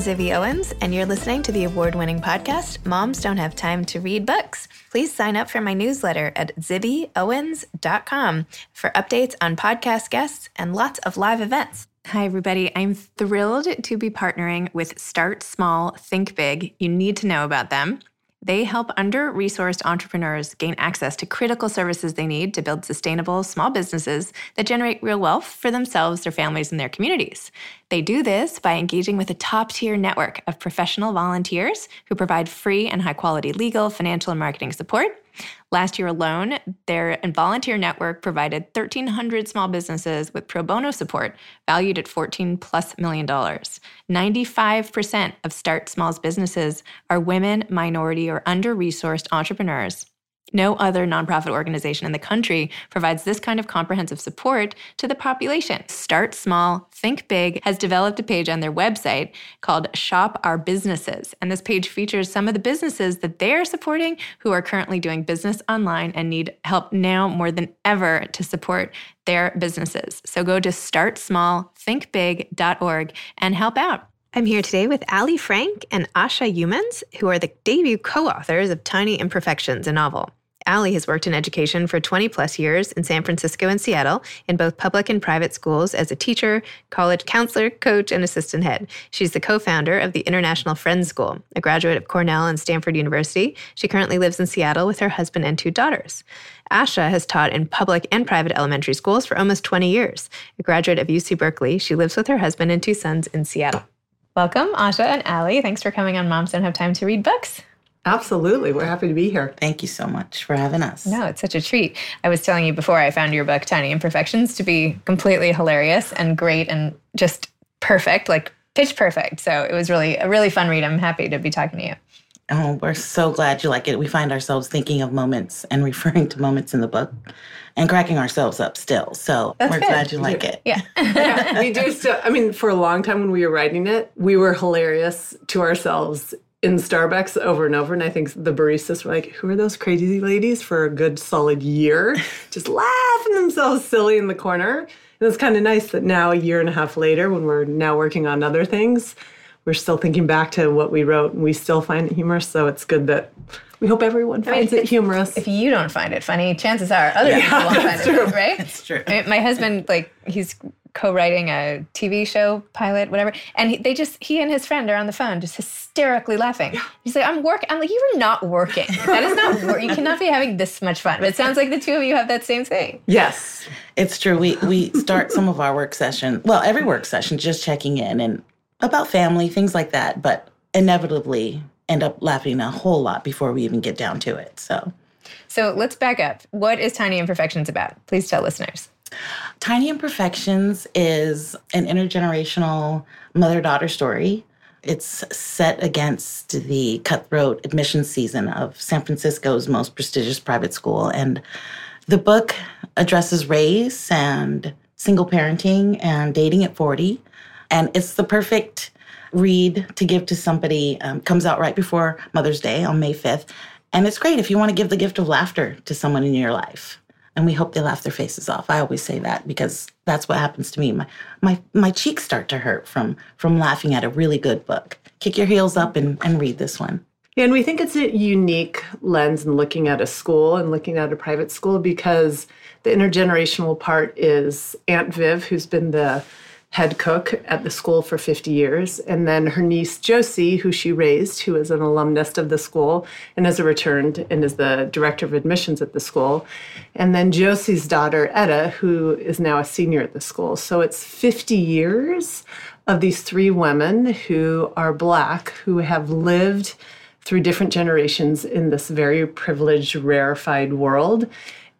Zibby Owens, and you're listening to the award winning podcast, Moms Don't Have Time to Read Books. Please sign up for my newsletter at zibbyowens.com for updates on podcast guests and lots of live events. Hi, everybody. I'm thrilled to be partnering with Start Small, Think Big. You need to know about them. They help under resourced entrepreneurs gain access to critical services they need to build sustainable small businesses that generate real wealth for themselves, their families, and their communities. They do this by engaging with a top tier network of professional volunteers who provide free and high quality legal, financial, and marketing support. Last year alone, their volunteer network provided 1,300 small businesses with pro bono support valued at 14 plus million dollars. 95% of Start Small's businesses are women, minority, or under resourced entrepreneurs. No other nonprofit organization in the country provides this kind of comprehensive support to the population. Start Small, Think Big has developed a page on their website called Shop Our Businesses. And this page features some of the businesses that they're supporting who are currently doing business online and need help now more than ever to support their businesses. So go to startsmallthinkbig.org and help out. I'm here today with Ali Frank and Asha Youmans, who are the debut co authors of Tiny Imperfections, a novel. Ali has worked in education for 20 plus years in San Francisco and Seattle in both public and private schools as a teacher, college counselor, coach, and assistant head. She's the co founder of the International Friends School, a graduate of Cornell and Stanford University. She currently lives in Seattle with her husband and two daughters. Asha has taught in public and private elementary schools for almost 20 years. A graduate of UC Berkeley, she lives with her husband and two sons in Seattle. Welcome, Asha and Ali. Thanks for coming on Moms Don't Have Time to Read Books. Absolutely. We're happy to be here. Thank you so much for having us. No, it's such a treat. I was telling you before I found your book, Tiny Imperfections, to be completely hilarious and great and just perfect, like pitch perfect. So it was really a really fun read. I'm happy to be talking to you. Oh, we're so glad you like it. We find ourselves thinking of moments and referring to moments in the book and cracking ourselves up still. So That's we're good. glad you like it. Yeah. yeah, we do still. I mean, for a long time when we were writing it, we were hilarious to ourselves in Starbucks over and over. And I think the baristas were like, who are those crazy ladies for a good solid year? Just laughing themselves silly in the corner. And it's kind of nice that now, a year and a half later, when we're now working on other things, we're still thinking back to what we wrote and we still find it humorous. So it's good that we hope everyone finds it humorous. If you don't find it funny, chances are other people won't find it right? It's true. I mean, my husband, like, he's co-writing a TV show pilot, whatever, and he, they just he and his friend are on the phone, just hysterically laughing. He's like, "I'm working." I'm like, "You are not working. That is not work. You cannot be having this much fun." But it sounds like the two of you have that same thing. yes. It's true. We we start some of our work session, well, every work session, just checking in and about family, things like that. But inevitably end up laughing a whole lot before we even get down to it. So So let's back up. What is Tiny Imperfections about? Please tell listeners. Tiny Imperfections is an intergenerational mother daughter story. It's set against the cutthroat admissions season of San Francisco's most prestigious private school. And the book addresses race and single parenting and dating at 40. And it's the perfect read to give to somebody. Um, comes out right before Mother's Day on May 5th. And it's great if you want to give the gift of laughter to someone in your life. And we hope they laugh their faces off. I always say that because that's what happens to me. My my my cheeks start to hurt from from laughing at a really good book. Kick your heels up and, and read this one. And we think it's a unique lens in looking at a school and looking at a private school because the intergenerational part is Aunt Viv, who's been the head cook at the school for 50 years, and then her niece Josie, who she raised, who is an alumnus of the school and has returned and is the director of admissions at the school, and then Josie's daughter Etta, who is now a senior at the school. So it's 50 years of these three women who are Black, who have lived through different generations in this very privileged, rarefied world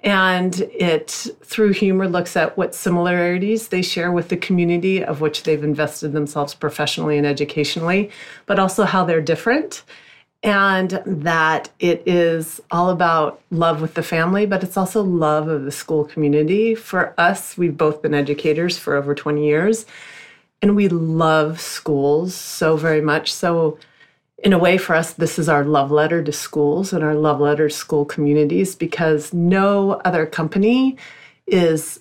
and it, through humor, looks at what similarities they share with the community of which they've invested themselves professionally and educationally, but also how they're different. And that it is all about love with the family, but it's also love of the school community. For us, we've both been educators for over 20 years, and we love schools so very much. So, in a way, for us, this is our love letter to schools and our love letter to school communities because no other company is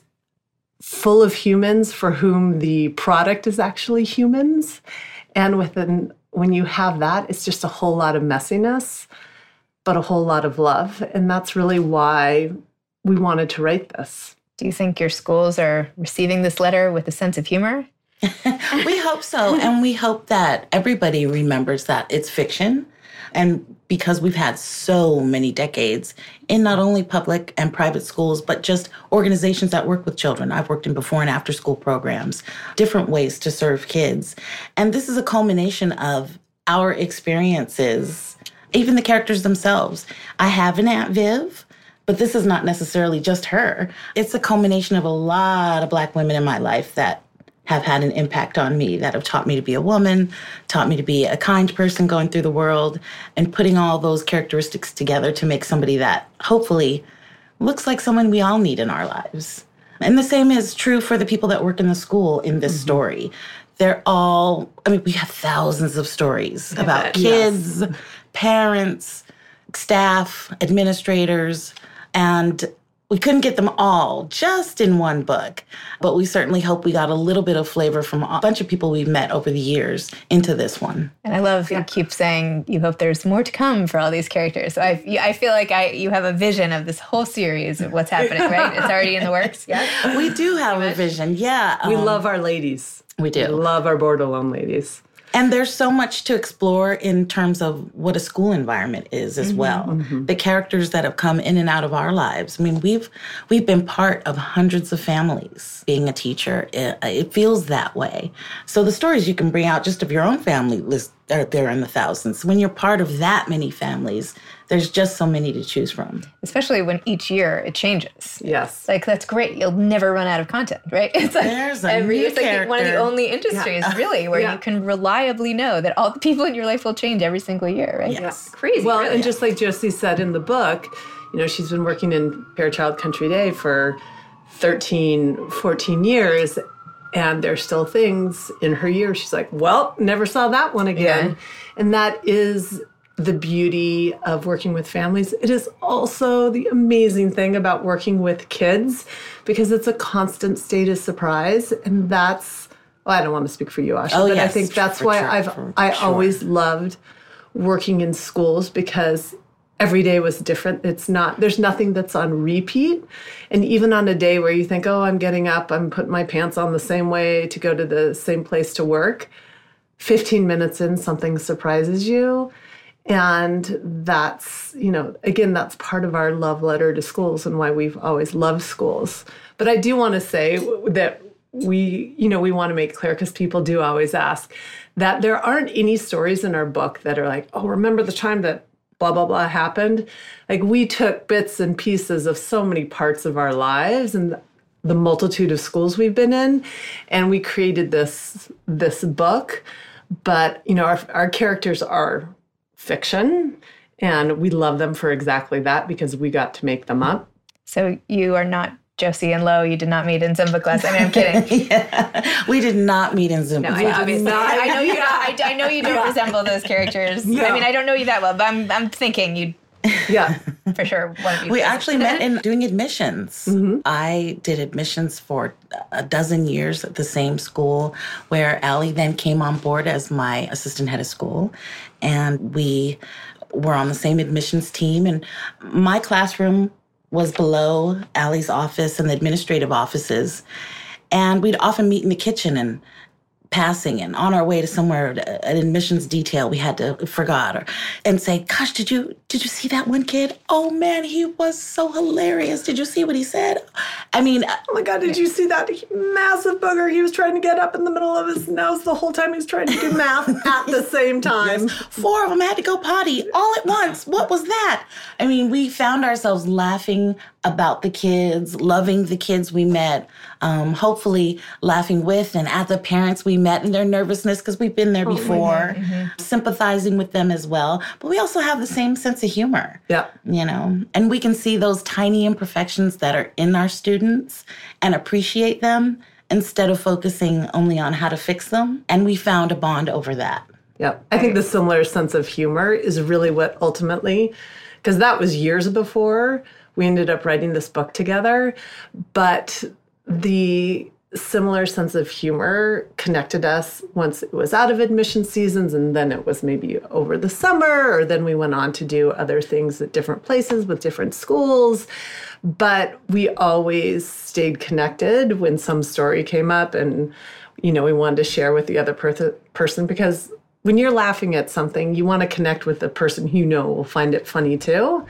full of humans for whom the product is actually humans. And within, when you have that, it's just a whole lot of messiness, but a whole lot of love. And that's really why we wanted to write this. Do you think your schools are receiving this letter with a sense of humor? we hope so. And we hope that everybody remembers that it's fiction. And because we've had so many decades in not only public and private schools, but just organizations that work with children. I've worked in before and after school programs, different ways to serve kids. And this is a culmination of our experiences, even the characters themselves. I have an Aunt Viv. But this is not necessarily just her. It's a culmination of a lot of Black women in my life that have had an impact on me that have taught me to be a woman, taught me to be a kind person going through the world, and putting all those characteristics together to make somebody that hopefully looks like someone we all need in our lives. And the same is true for the people that work in the school in this mm-hmm. story. They're all, I mean, we have thousands of stories about kids, yes. parents, staff, administrators, and we couldn't get them all just in one book, but we certainly hope we got a little bit of flavor from a bunch of people we've met over the years into this one. And I love yeah. you keep saying you hope there's more to come for all these characters. So I, I feel like I you have a vision of this whole series of what's happening, right? It's already in the works. Yeah, we do have a vision. Yeah, we um, love our ladies. We do we love our Bordelon ladies. And there's so much to explore in terms of what a school environment is as mm-hmm, well. Mm-hmm. The characters that have come in and out of our lives. I mean, we've we've been part of hundreds of families. Being a teacher, it, it feels that way. So the stories you can bring out just of your own family list are there in the thousands. When you're part of that many families, there's just so many to choose from. Especially when each year it changes. Yes. Like that's great. You'll never run out of content, right? It's like there's every it's like one of the only industries yeah. really where yeah. you can reliably know that all the people in your life will change every single year, right? Yes. Yeah. Crazy. Well, really. and just like Josie said in the book, you know, she's been working in Fairchild Country Day for 13, 14 years and there's still things in her year she's like well never saw that one again yeah. and that is the beauty of working with families. It is also the amazing thing about working with kids because it's a constant state of surprise. And that's, well, I don't want to speak for you, Asha, oh, but yes, I think that's why sure, I've, I sure. always loved working in schools because every day was different. It's not, there's nothing that's on repeat. And even on a day where you think, oh, I'm getting up, I'm putting my pants on the same way to go to the same place to work, 15 minutes in, something surprises you and that's, you know, again, that's part of our love letter to schools and why we've always loved schools. But I do want to say that we, you know, we want to make clear because people do always ask that there aren't any stories in our book that are like, oh, remember the time that blah blah blah happened like we took bits and pieces of so many parts of our lives and the multitude of schools we've been in and we created this this book but you know our, our characters are fiction and we love them for exactly that because we got to make them up So you are not Josie and Lo. You did not meet in Zumba class. I mean, I'm kidding. yeah. We did not meet in Zoom. No, I, obviously, I know you. Don't, I, I know you don't resemble those characters. I mean, I don't know you that well, but I'm, I'm thinking you yeah for sure. One of you We actually met in doing admissions. Mm-hmm. I did admissions for a dozen years at the same school where Ali then came on board as my assistant head of school. And we were on the same admissions team. And my classroom was below Ali's office and the administrative offices. And we'd often meet in the kitchen and passing and on our way to somewhere uh, an admissions detail we had to forgot or and say gosh did you did you see that one kid? Oh man he was so hilarious. Did you see what he said? I mean uh, oh my god did you see that massive booger? He was trying to get up in the middle of his nose the whole time. He was trying to do math at the same time. Four of them had to go potty all at once. What was that? I mean we found ourselves laughing about the kids loving the kids we met um, hopefully laughing with and at the parents we met and their nervousness because we've been there before. sympathizing with them as well. But we also have the same sense of humor. Yeah. You know and we can see those tiny imperfections that are in our students and appreciate them instead of focusing only on how to fix them. And we found a bond over that. Yep. I think the similar sense of humor is really what ultimately, because that was years before we ended up writing this book together, but the similar sense of humor connected us once it was out of admission seasons and then it was maybe over the summer or then we went on to do other things at different places with different schools. But we always stayed connected when some story came up and you know we wanted to share with the other per- person because when you're laughing at something you want to connect with the person you know will find it funny too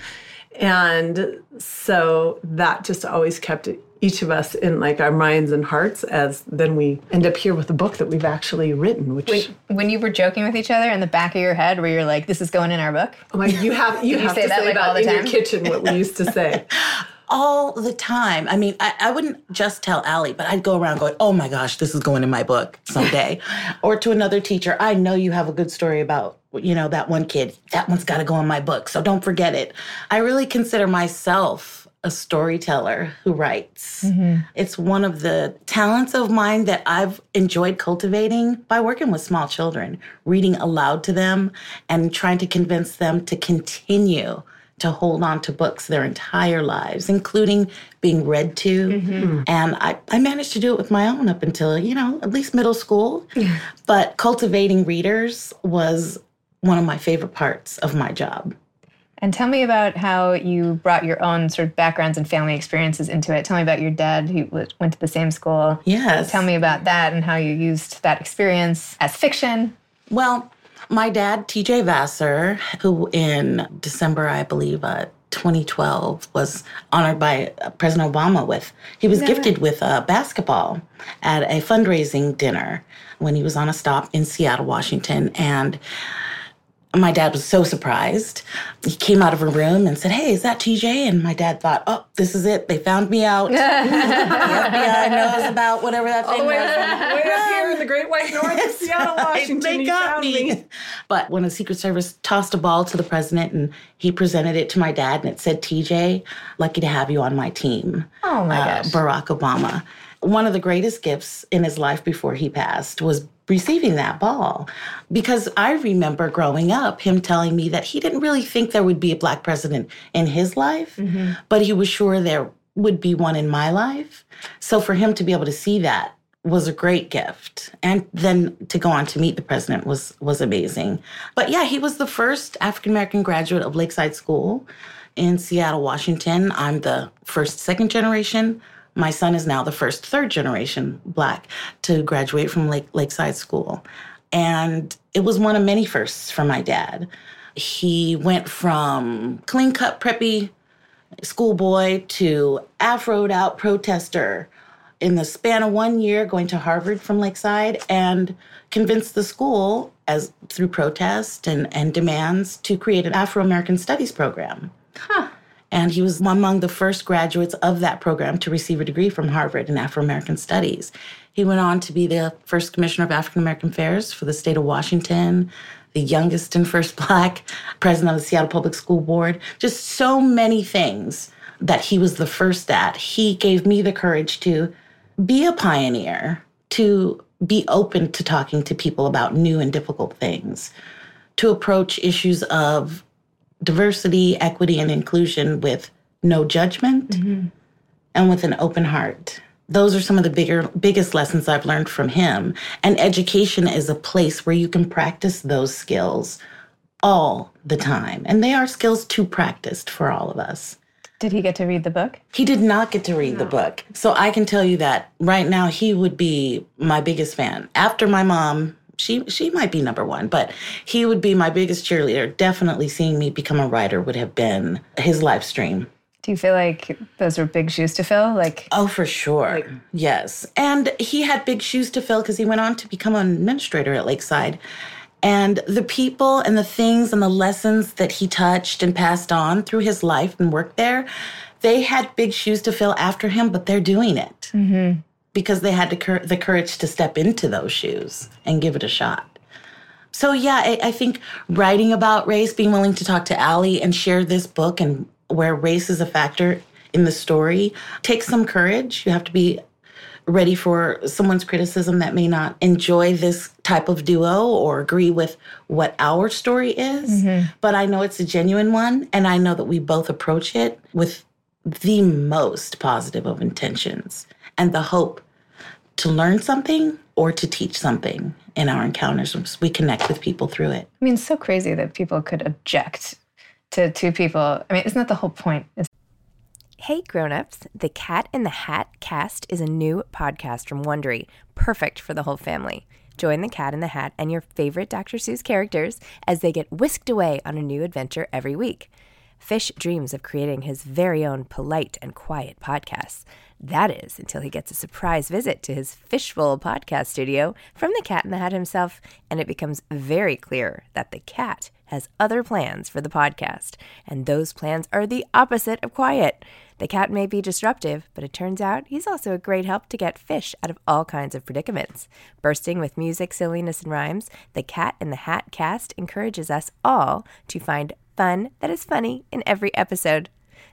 and so that just always kept each of us in like our minds and hearts as then we end up here with a book that we've actually written which When, when you were joking with each other in the back of your head, where you're like, "This is going in our book." oh my you have you, you have say to that, say like, that all the in your kitchen what we used to say all the time. I mean, I, I wouldn't just tell Ali, but I'd go around going, oh my gosh, this is going in my book someday. or to another teacher, I know you have a good story about, you know, that one kid. That one's got to go in my book, so don't forget it. I really consider myself a storyteller who writes. Mm-hmm. It's one of the talents of mine that I've enjoyed cultivating by working with small children, reading aloud to them and trying to convince them to continue to hold on to books their entire lives, including being read to. Mm-hmm. And I, I managed to do it with my own up until, you know, at least middle school. But cultivating readers was one of my favorite parts of my job. And tell me about how you brought your own sort of backgrounds and family experiences into it. Tell me about your dad who went to the same school. Yes. Tell me about that and how you used that experience as fiction. Well, my dad, TJ Vassar, who in December, I believe, uh, 2012, was honored by uh, President Obama with, he was gifted with a basketball at a fundraising dinner when he was on a stop in Seattle, Washington. And my dad was so surprised. He came out of a room and said, Hey, is that TJ? And my dad thought, Oh, this is it. They found me out. Yeah. The FBI knows about whatever that thing was. way up here in the great white north of Seattle, Washington. They got found me. But when the Secret Service tossed a ball to the president and he presented it to my dad and it said, TJ, lucky to have you on my team. Oh my Uh, gosh. Barack Obama. One of the greatest gifts in his life before he passed was receiving that ball. Because I remember growing up, him telling me that he didn't really think there would be a black president in his life, mm-hmm. but he was sure there would be one in my life. So for him to be able to see that was a great gift. And then to go on to meet the president was was amazing. But yeah, he was the first African American graduate of Lakeside School in Seattle, Washington. I'm the first second generation. My son is now the first third generation black to graduate from Lake, Lakeside School. And it was one of many firsts for my dad. He went from clean cut preppy schoolboy to afroed out protester in the span of one year going to Harvard from Lakeside and convinced the school as through protest and, and demands to create an Afro American Studies program. Huh. And he was among the first graduates of that program to receive a degree from Harvard in Afro American Studies. He went on to be the first commissioner of African American Affairs for the state of Washington, the youngest and first black president of the Seattle Public School Board. Just so many things that he was the first at. He gave me the courage to be a pioneer, to be open to talking to people about new and difficult things, to approach issues of diversity, equity, and inclusion with no judgment mm-hmm. and with an open heart. Those are some of the bigger biggest lessons I've learned from him. And education is a place where you can practice those skills all the time. And they are skills to practiced for all of us. Did he get to read the book? He did not get to read no. the book. So I can tell you that right now he would be my biggest fan. After my mom, she she might be number 1, but he would be my biggest cheerleader. Definitely seeing me become a writer would have been his live stream. Do you feel like those were big shoes to fill? Like Oh, for sure. Like, yes. And he had big shoes to fill because he went on to become an administrator at Lakeside. And the people and the things and the lessons that he touched and passed on through his life and work there, they had big shoes to fill after him, but they're doing it mm-hmm. Because they had the, the courage to step into those shoes and give it a shot. So, yeah, I, I think writing about race, being willing to talk to Ali and share this book and where race is a factor in the story takes some courage. You have to be ready for someone's criticism that may not enjoy this type of duo or agree with what our story is. Mm-hmm. But I know it's a genuine one. And I know that we both approach it with the most positive of intentions and the hope to learn something or to teach something in our encounters. We connect with people through it. I mean, it's so crazy that people could object to two people. I mean, isn't that the whole point? Hey grown-ups, the Cat in the Hat cast is a new podcast from Wondery, perfect for the whole family. Join the Cat in the Hat and your favorite Dr. Seuss characters as they get whisked away on a new adventure every week. Fish dreams of creating his very own polite and quiet podcasts. That is until he gets a surprise visit to his Fishbowl podcast studio from the Cat in the Hat himself, and it becomes very clear that the cat has other plans for the podcast, and those plans are the opposite of quiet. The cat may be disruptive, but it turns out he's also a great help to get fish out of all kinds of predicaments. Bursting with music, silliness, and rhymes, the Cat in the Hat cast encourages us all to find fun that is funny in every episode.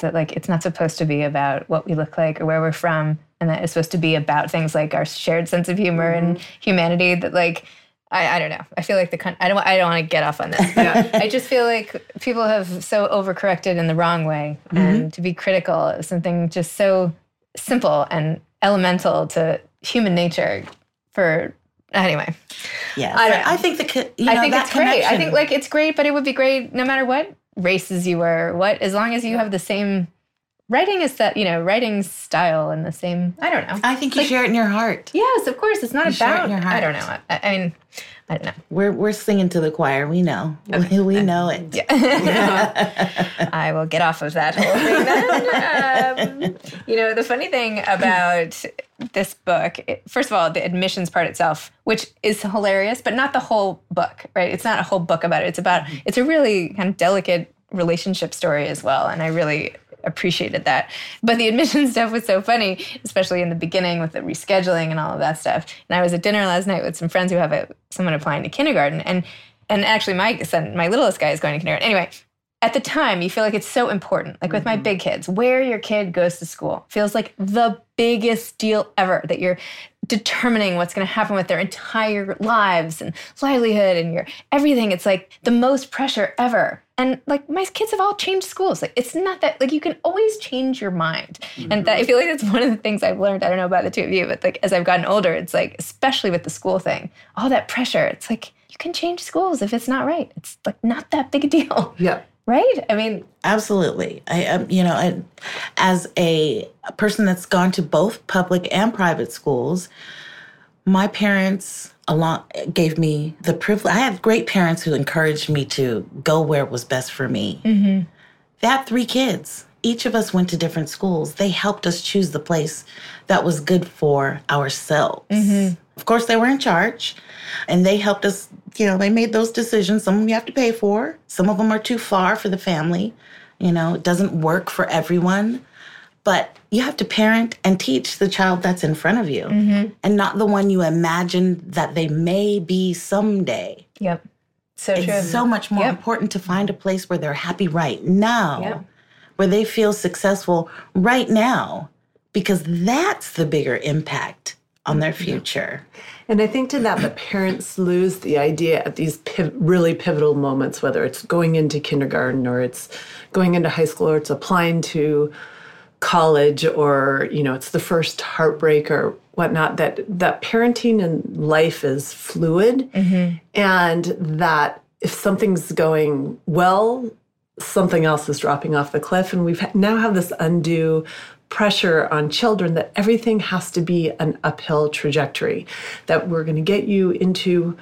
That like it's not supposed to be about what we look like or where we're from, and that it's supposed to be about things like our shared sense of humor mm-hmm. and humanity. That like I, I don't know. I feel like the I don't I don't want to get off on this. But I just feel like people have so overcorrected in the wrong way, mm-hmm. and to be critical of something just so simple and elemental to human nature. For anyway, yeah, I, I think the you know, I think it's connection. great. I think like it's great, but it would be great no matter what races you were. What as long as you have the same writing is that you know writing style and the same i don't know. I think you like, share it in your heart. Yes of course it's not you about i don't know I, I, mean i don't know. We're we're singing to the choir we know. Okay. we, we know it. yeah. i will get off of that whole thing then. Um, you know the funny thing about this book it, first of all the admissions part itself which is hilarious but not the whole book right? It's not a whole book about it. It's about it's a really kind of delicate relationship story as well and i really appreciated that. But the admission stuff was so funny, especially in the beginning with the rescheduling and all of that stuff. And I was at dinner last night with some friends who have a, someone applying to kindergarten, and and actually my son, my littlest guy, is going to kindergarten. Anyway, at the time you feel like it's so important like with mm-hmm. my big kids where your kid goes to school feels like the biggest deal ever that you're determining what's going to happen with their entire lives and livelihood and your everything it's like the most pressure ever and like my kids have all changed schools like it's not that like you can always change your mind mm-hmm. and that, i feel like that's one of the things i've learned i don't know about the two of you but like as i've gotten older it's like especially with the school thing all that pressure it's like you can change schools if it's not right. It's like not that big a deal. Yeah. Right? I mean, Absolutely. I, um, you know, I, as a, a person that's gone to both public and private schools, my parents along gave me the privilege. I have great parents who encouraged me to go where it was best for me. Mm-hmm. They had three kids. Each of us went to different schools. They helped us choose the place that was good for ourselves. Mm-hmm. Of course, they were in charge and they helped us. You know, they made those decisions. Some of them you have to pay for, some of them are too far for the family. You know, it doesn't work for everyone. But you have to parent and teach the child that's in front of you mm-hmm. and not the one you imagine that they may be someday. yep. So true. It's so much more Yep. important to find a place where they're happy right now, Yep. where they feel successful right now, because that's the bigger impact on their mm-hmm. future. And I think to that, the parents lose the idea at these piv- really pivotal moments, whether it's going into kindergarten or it's going into high school or it's applying to college or you know it's the first heartbreak or whatnot that that parenting and life is fluid. Mm-hmm. And that if something's going well something else is dropping off the cliff. And we've now have this undue pressure on children that everything has to be an uphill trajectory that we're going to get you into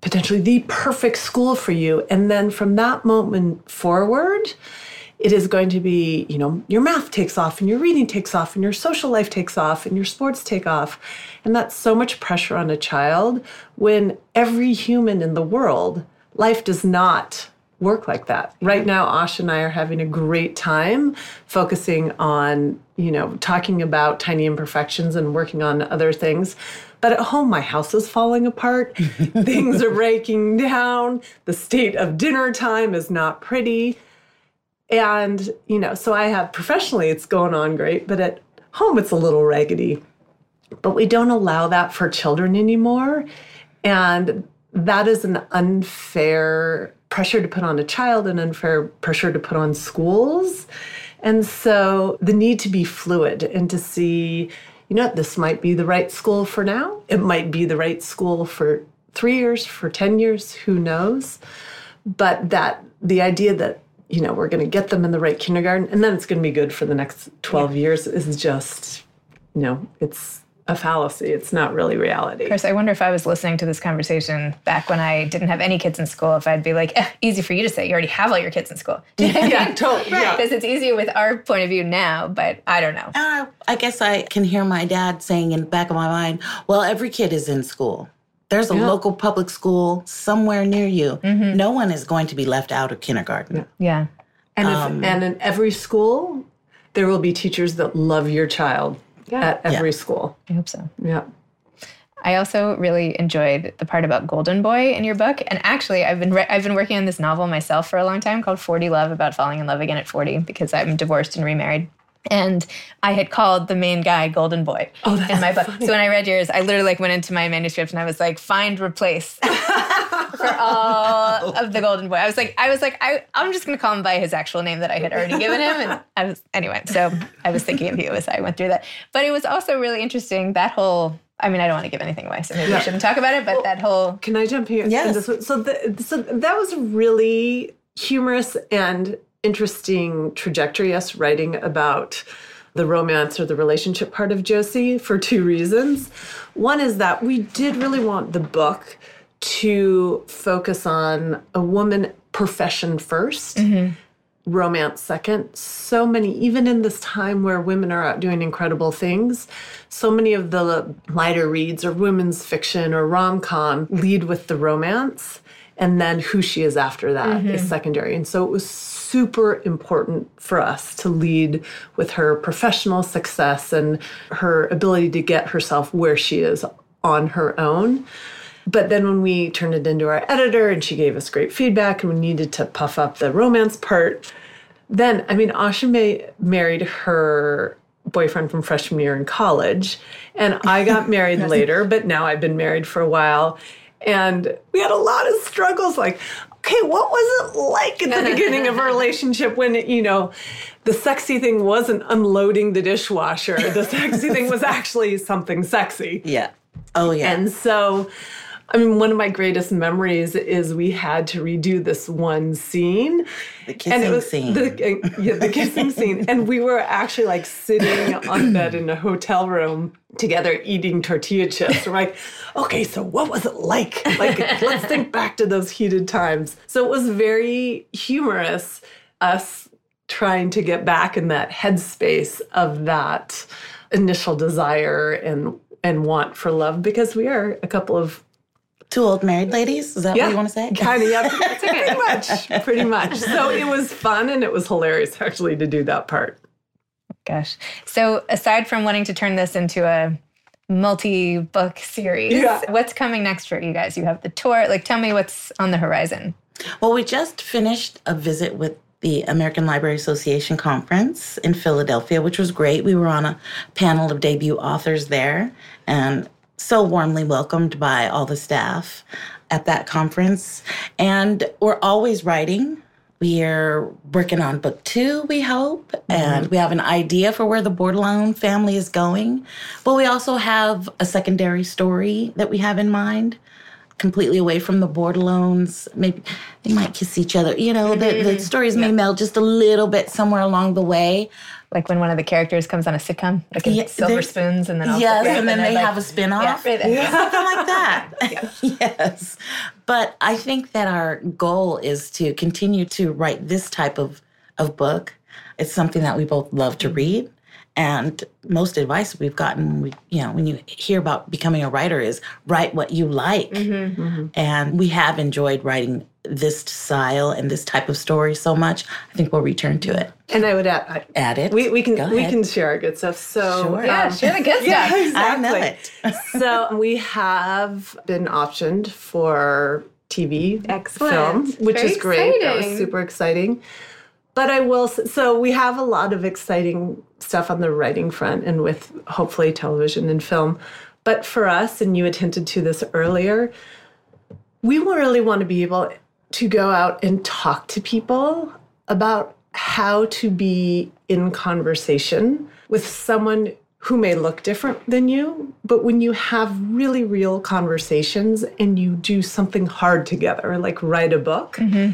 potentially the perfect school for you. And then from that moment forward it is going to be you know your math takes off and your reading takes off and your social life takes off and your sports take off and that's so much pressure on a child when every human in the world life does not work like that. Right now, Ash and I are having a great time focusing on, you know, talking about tiny imperfections and working on other things. But at home, my house is falling apart. Things are breaking down. The state of dinner time is not pretty. And, you know, so I have professionally, it's going on great, but at home, it's a little raggedy. But we don't allow that for children anymore. And that is an unfair pressure to put on a child, an unfair pressure to put on schools. And so the need to be fluid and to see, you know, this might be the right school for now. It might be the right school for three years, for 10 years, who knows? But that the idea that, you know, we're going to get them in the right kindergarten and then it's going to be good for the next 12 years is just, you know, it's a fallacy. It's not really reality. Chris, I wonder if I was listening to this conversation back when I didn't have any kids in school, if I'd be like, eh, easy for you to say, you already have all your kids in school. yeah, totally. Yeah. Because it's easier with our point of view now, but I don't know. Uh, I guess I can hear my dad saying in the back of my mind, well, every kid is in school. There's a local public school somewhere near you. Mm-hmm. No one is going to be left out of kindergarten. Yeah. And, if, um, and in every school, there will be teachers that love your child yeah. at every school. I hope so. Yeah. I also really enjoyed the part about Golden Boy in your book, and actually, I've been re- I've been working on this novel myself for a long time called Forty Love about falling in love again at forty because I'm divorced and remarried. And I had called the main guy Golden Boy Oh, in my book. So when I read yours, I literally like went into my manuscript and I was like, find replace for all of the Golden Boy. I was like, I was like, I, I'm just gonna call him by his actual name that I had already given him. And I was anyway. So I was thinking of you as I went through that. But it was also really interesting that whole. I mean, I don't want to give anything away, so maybe we shouldn't talk about it. But that whole Can I jump here? Yes. So, the, so that was really humorous and interesting trajectory, us writing about the romance or the relationship part of Josie for two reasons. One is that we did really want the book to focus on a woman profession 1st mm-hmm. romance second. So many, even in this time where women are out doing incredible things, so many of the lighter reads or women's fiction or rom com lead with the romance. And then who she is after that is mm-hmm. secondary. And so it was super important for us to lead with her professional success and her ability to get herself where she is on her own. But then when we turned it into our editor and she gave us great feedback and we needed to puff up the romance part, then, I mean, Asha May married her boyfriend from freshman year in college. And I got married later, but now I've been married for a while. And we had a lot of struggles like, okay, what was it like at the beginning of a relationship when, you know, the sexy thing wasn't unloading the dishwasher? The sexy thing was actually something sexy. Yeah. Oh, yeah. And so I mean, one of my greatest memories is we had to redo this one scene. The kissing scene. The, uh, yeah, the kissing scene. And we were actually like sitting on bed in a hotel room together eating tortilla chips. We're like, okay, so what was it like? Like, let's think back to those heated times. So it was very humorous, us trying to get back in that headspace of that initial desire and and want for love because we are a couple of Two old married ladies? Is that yeah, what you want to say? Kind of, yeah, pretty much, pretty much. So it was fun and it was hilarious actually to do that part. Gosh. So aside from wanting to turn this into a multi-book series, Yeah. what's coming next for you guys? You have the tour. Like, tell me what's on the horizon. Well, we just finished a visit with the American Library Association conference in Philadelphia, which was great. We were on a panel of debut authors there and so warmly welcomed by all the staff at that conference. And we're always writing. We are working on book two, we hope, mm-hmm. and we have an idea for where the Bordelon family is going. But we also have a secondary story that we have in mind completely away from the Bordelons. Maybe they might kiss each other. You know, the, the mm-hmm. stories may meld just a little bit somewhere along the way. Like when one of the characters comes on a sitcom, like Yeah, Silver Spoons, and then also, yes, yeah, and then they're they like- have a spin-off. Yeah, right. Something like that. yes. But I think that our goal is to continue to write this type of, of book. It's something that we both love to read. And most advice we've gotten, we, you know, when you hear about becoming a writer is write what you like. And we have enjoyed writing this style and this type of story so much. I think we'll return to it. And I would add, I, Add it. we, we can Go we ahead. can share our good stuff. So Sure. Yeah, um, share the good yeah, stuff. exactly. I know it. so we have been optioned for TV Excellent. film, which Very is great. That was super exciting. But I will. So we have a lot of exciting stuff on the writing front, and with hopefully television and film. But for us, and you hinted to this earlier, we really want to be able to go out and talk to people about how to be in conversation with someone who may look different than you, but when you have really real conversations and you do something hard together, like write a book, mm-hmm.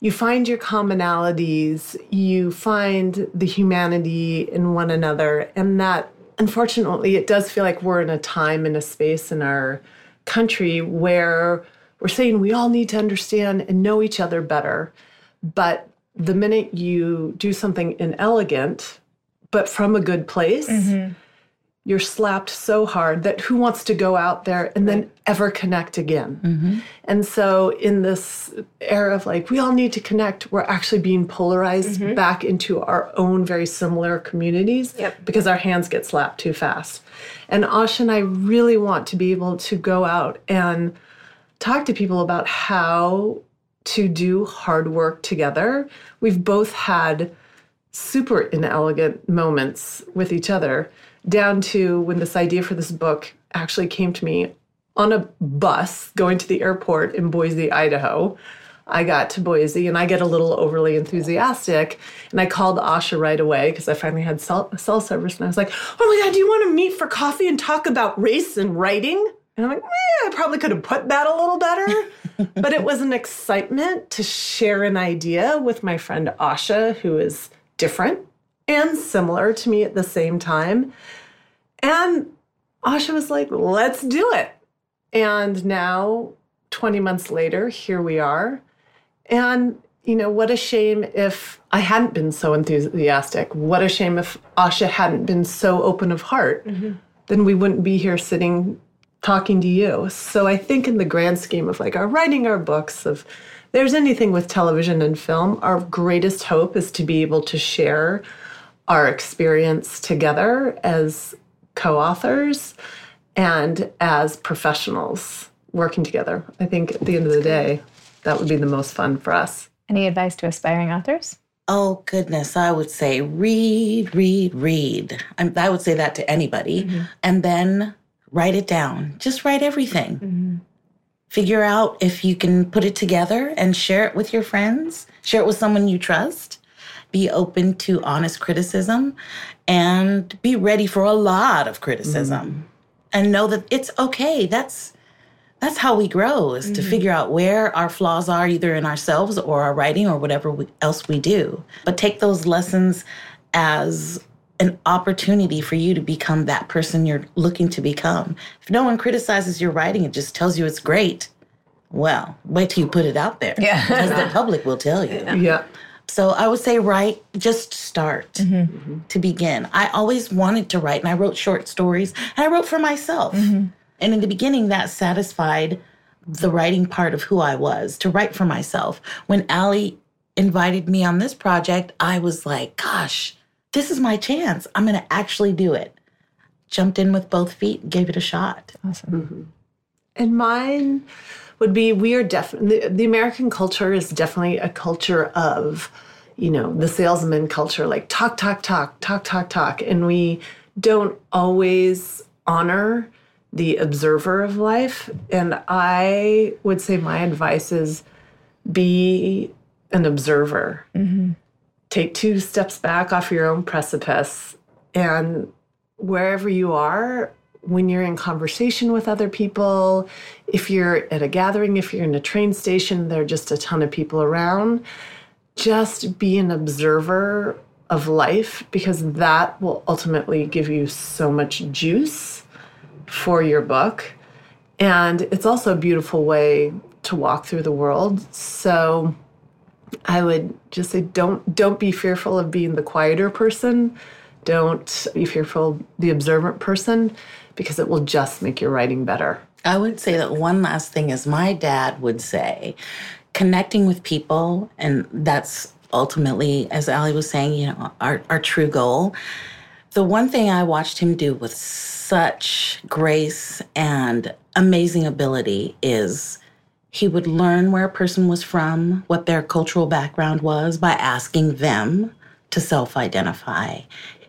You find your commonalities, you find the humanity in one another, and that unfortunately it does feel like we're in a time and a space in our country where we're saying we all need to understand and know each other better. But the minute you do something inelegant, but from a good place, mm-hmm. You're slapped so hard that who wants to go out there and then ever connect again? Mm-hmm. And so, in this era of like, we all need to connect, we're actually being polarized mm-hmm. back into our own very similar communities Yep. because our hands get slapped too fast. And Asha and I really want to be able to go out and talk to people about how to do hard work together. We've both had super inelegant moments with each other, down to when this idea for this book actually came to me on a bus going to the airport in Boise, Idaho. I got to Boise and I get a little overly enthusiastic. And I called Asha right away because I finally had cell, cell service. And I was like, oh my God, do you want to meet for coffee and talk about race and writing? And I'm like, eh, I probably could have put that a little better. but it was an excitement to share an idea with my friend Asha, who is different and similar to me at the same time. And Asha was like, let's do it. And now, 20 months later, here we are. And, you know, what a shame if I hadn't been so enthusiastic. What a shame if Asha hadn't been so open of heart. Mm-hmm. Then we wouldn't be here sitting talking to you. So I think, in the grand scheme of like our writing our books, of there's anything with television and film, our greatest hope is to be able to share our experience together as co authors and as professionals working together. I think at the end of the day, that would be the most fun for us. Any advice to aspiring authors? Oh, goodness. I would say read, read, read. I, I would say that to anybody. Mm-hmm. And then write it down. Just write everything. Mm-hmm. Figure out if you can put it together and share it with your friends, share it with someone you trust. Be open to honest criticism and be ready for a lot of criticism. Mm-hmm. And know that it's okay. That's that's how we grow is to mm-hmm. figure out where our flaws are either in ourselves or our writing or whatever we, else we do but take those lessons as an opportunity for you to become that person you're looking to become if no one criticizes your writing it just tells you it's great well wait till you put it out there Yeah. because the public will tell you Yeah. so I would say write, just start mm-hmm. to begin. I always wanted to write and I wrote short stories and I wrote for myself. Mm-hmm. And in the beginning, that satisfied the writing part of who I was to write for myself. When Ali invited me on this project, I was like, gosh, this is my chance. I'm going to actually do it. Jumped in with both feet, gave it a shot. Awesome. Mm-hmm. And mine would be we are definitely the American culture is definitely a culture of, you know, the salesman culture, like talk, talk, talk, talk, talk, talk. And we don't always honor the observer of life. And I would say my advice is be an observer. Mm-hmm. Take two steps back off your own precipice and wherever you are, when you're in conversation with other people, if you're at a gathering, if you're in a train station, there are just a ton of people around, just be an observer of life because that will ultimately give you so much juice for your book. And it's also a beautiful way to walk through the world. So I would just say don't don't be fearful of being the quieter person. Don't be fearful the observant person because it will just make your writing better. I would say that one last thing is my dad would say connecting with people, and that's ultimately, as Ali was saying, you know, our, our true goal. The one thing I watched him do with such grace and amazing ability is he would learn where a person was from, what their cultural background was by asking them to self identify.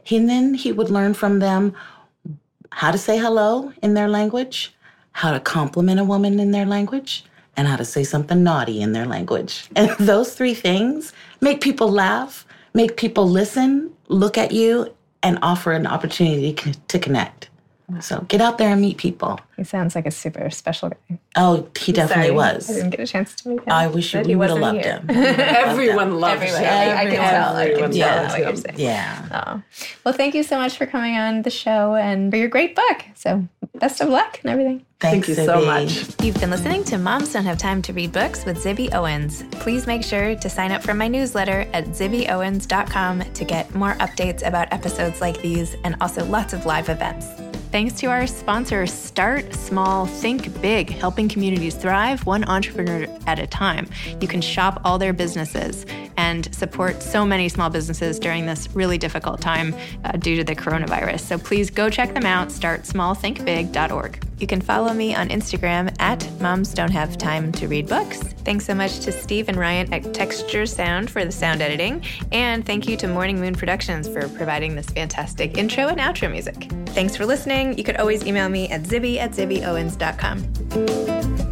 And then he would learn from them how to say hello in their language, how to compliment a woman in their language, and how to say something naughty in their language. And those three things make people laugh, make people listen, look at you, and offer an opportunity to to connect. So get out there and meet people. He sounds like a super special guy. Oh, he definitely Sorry, was. I didn't get a chance to meet him. I wish but we would have loved here. him. Everyone loves Everyone. him. I, I can tell. I can Everyone tell loves what you're him. saying. Yeah. Oh. Well, thank you so much for coming on the show and for your great book. So, best of luck and everything. Thanks, Thank you so much. You've been listening to Moms Don't Have Time to Read Books with Zibby Owens. Please make sure to sign up for my newsletter at zibbyowens.com to get more updates about episodes like these and also lots of live events. Thanks to our sponsor, Start Small, Think Big, helping communities thrive one entrepreneur at a time. You can shop all their businesses and support so many small businesses during this really difficult time uh, due to the coronavirus. So please go check them out, startsmallthinkbig.org. You can follow me on Instagram at Moms Don't Have Time to Read Books. Thanks so much to Steve and Ryan at Texture Sound for the sound editing. And thank you to Morning Moon Productions for providing this fantastic intro and outro music. Thanks for listening. You could always email me at zibby at zibbyowens.com.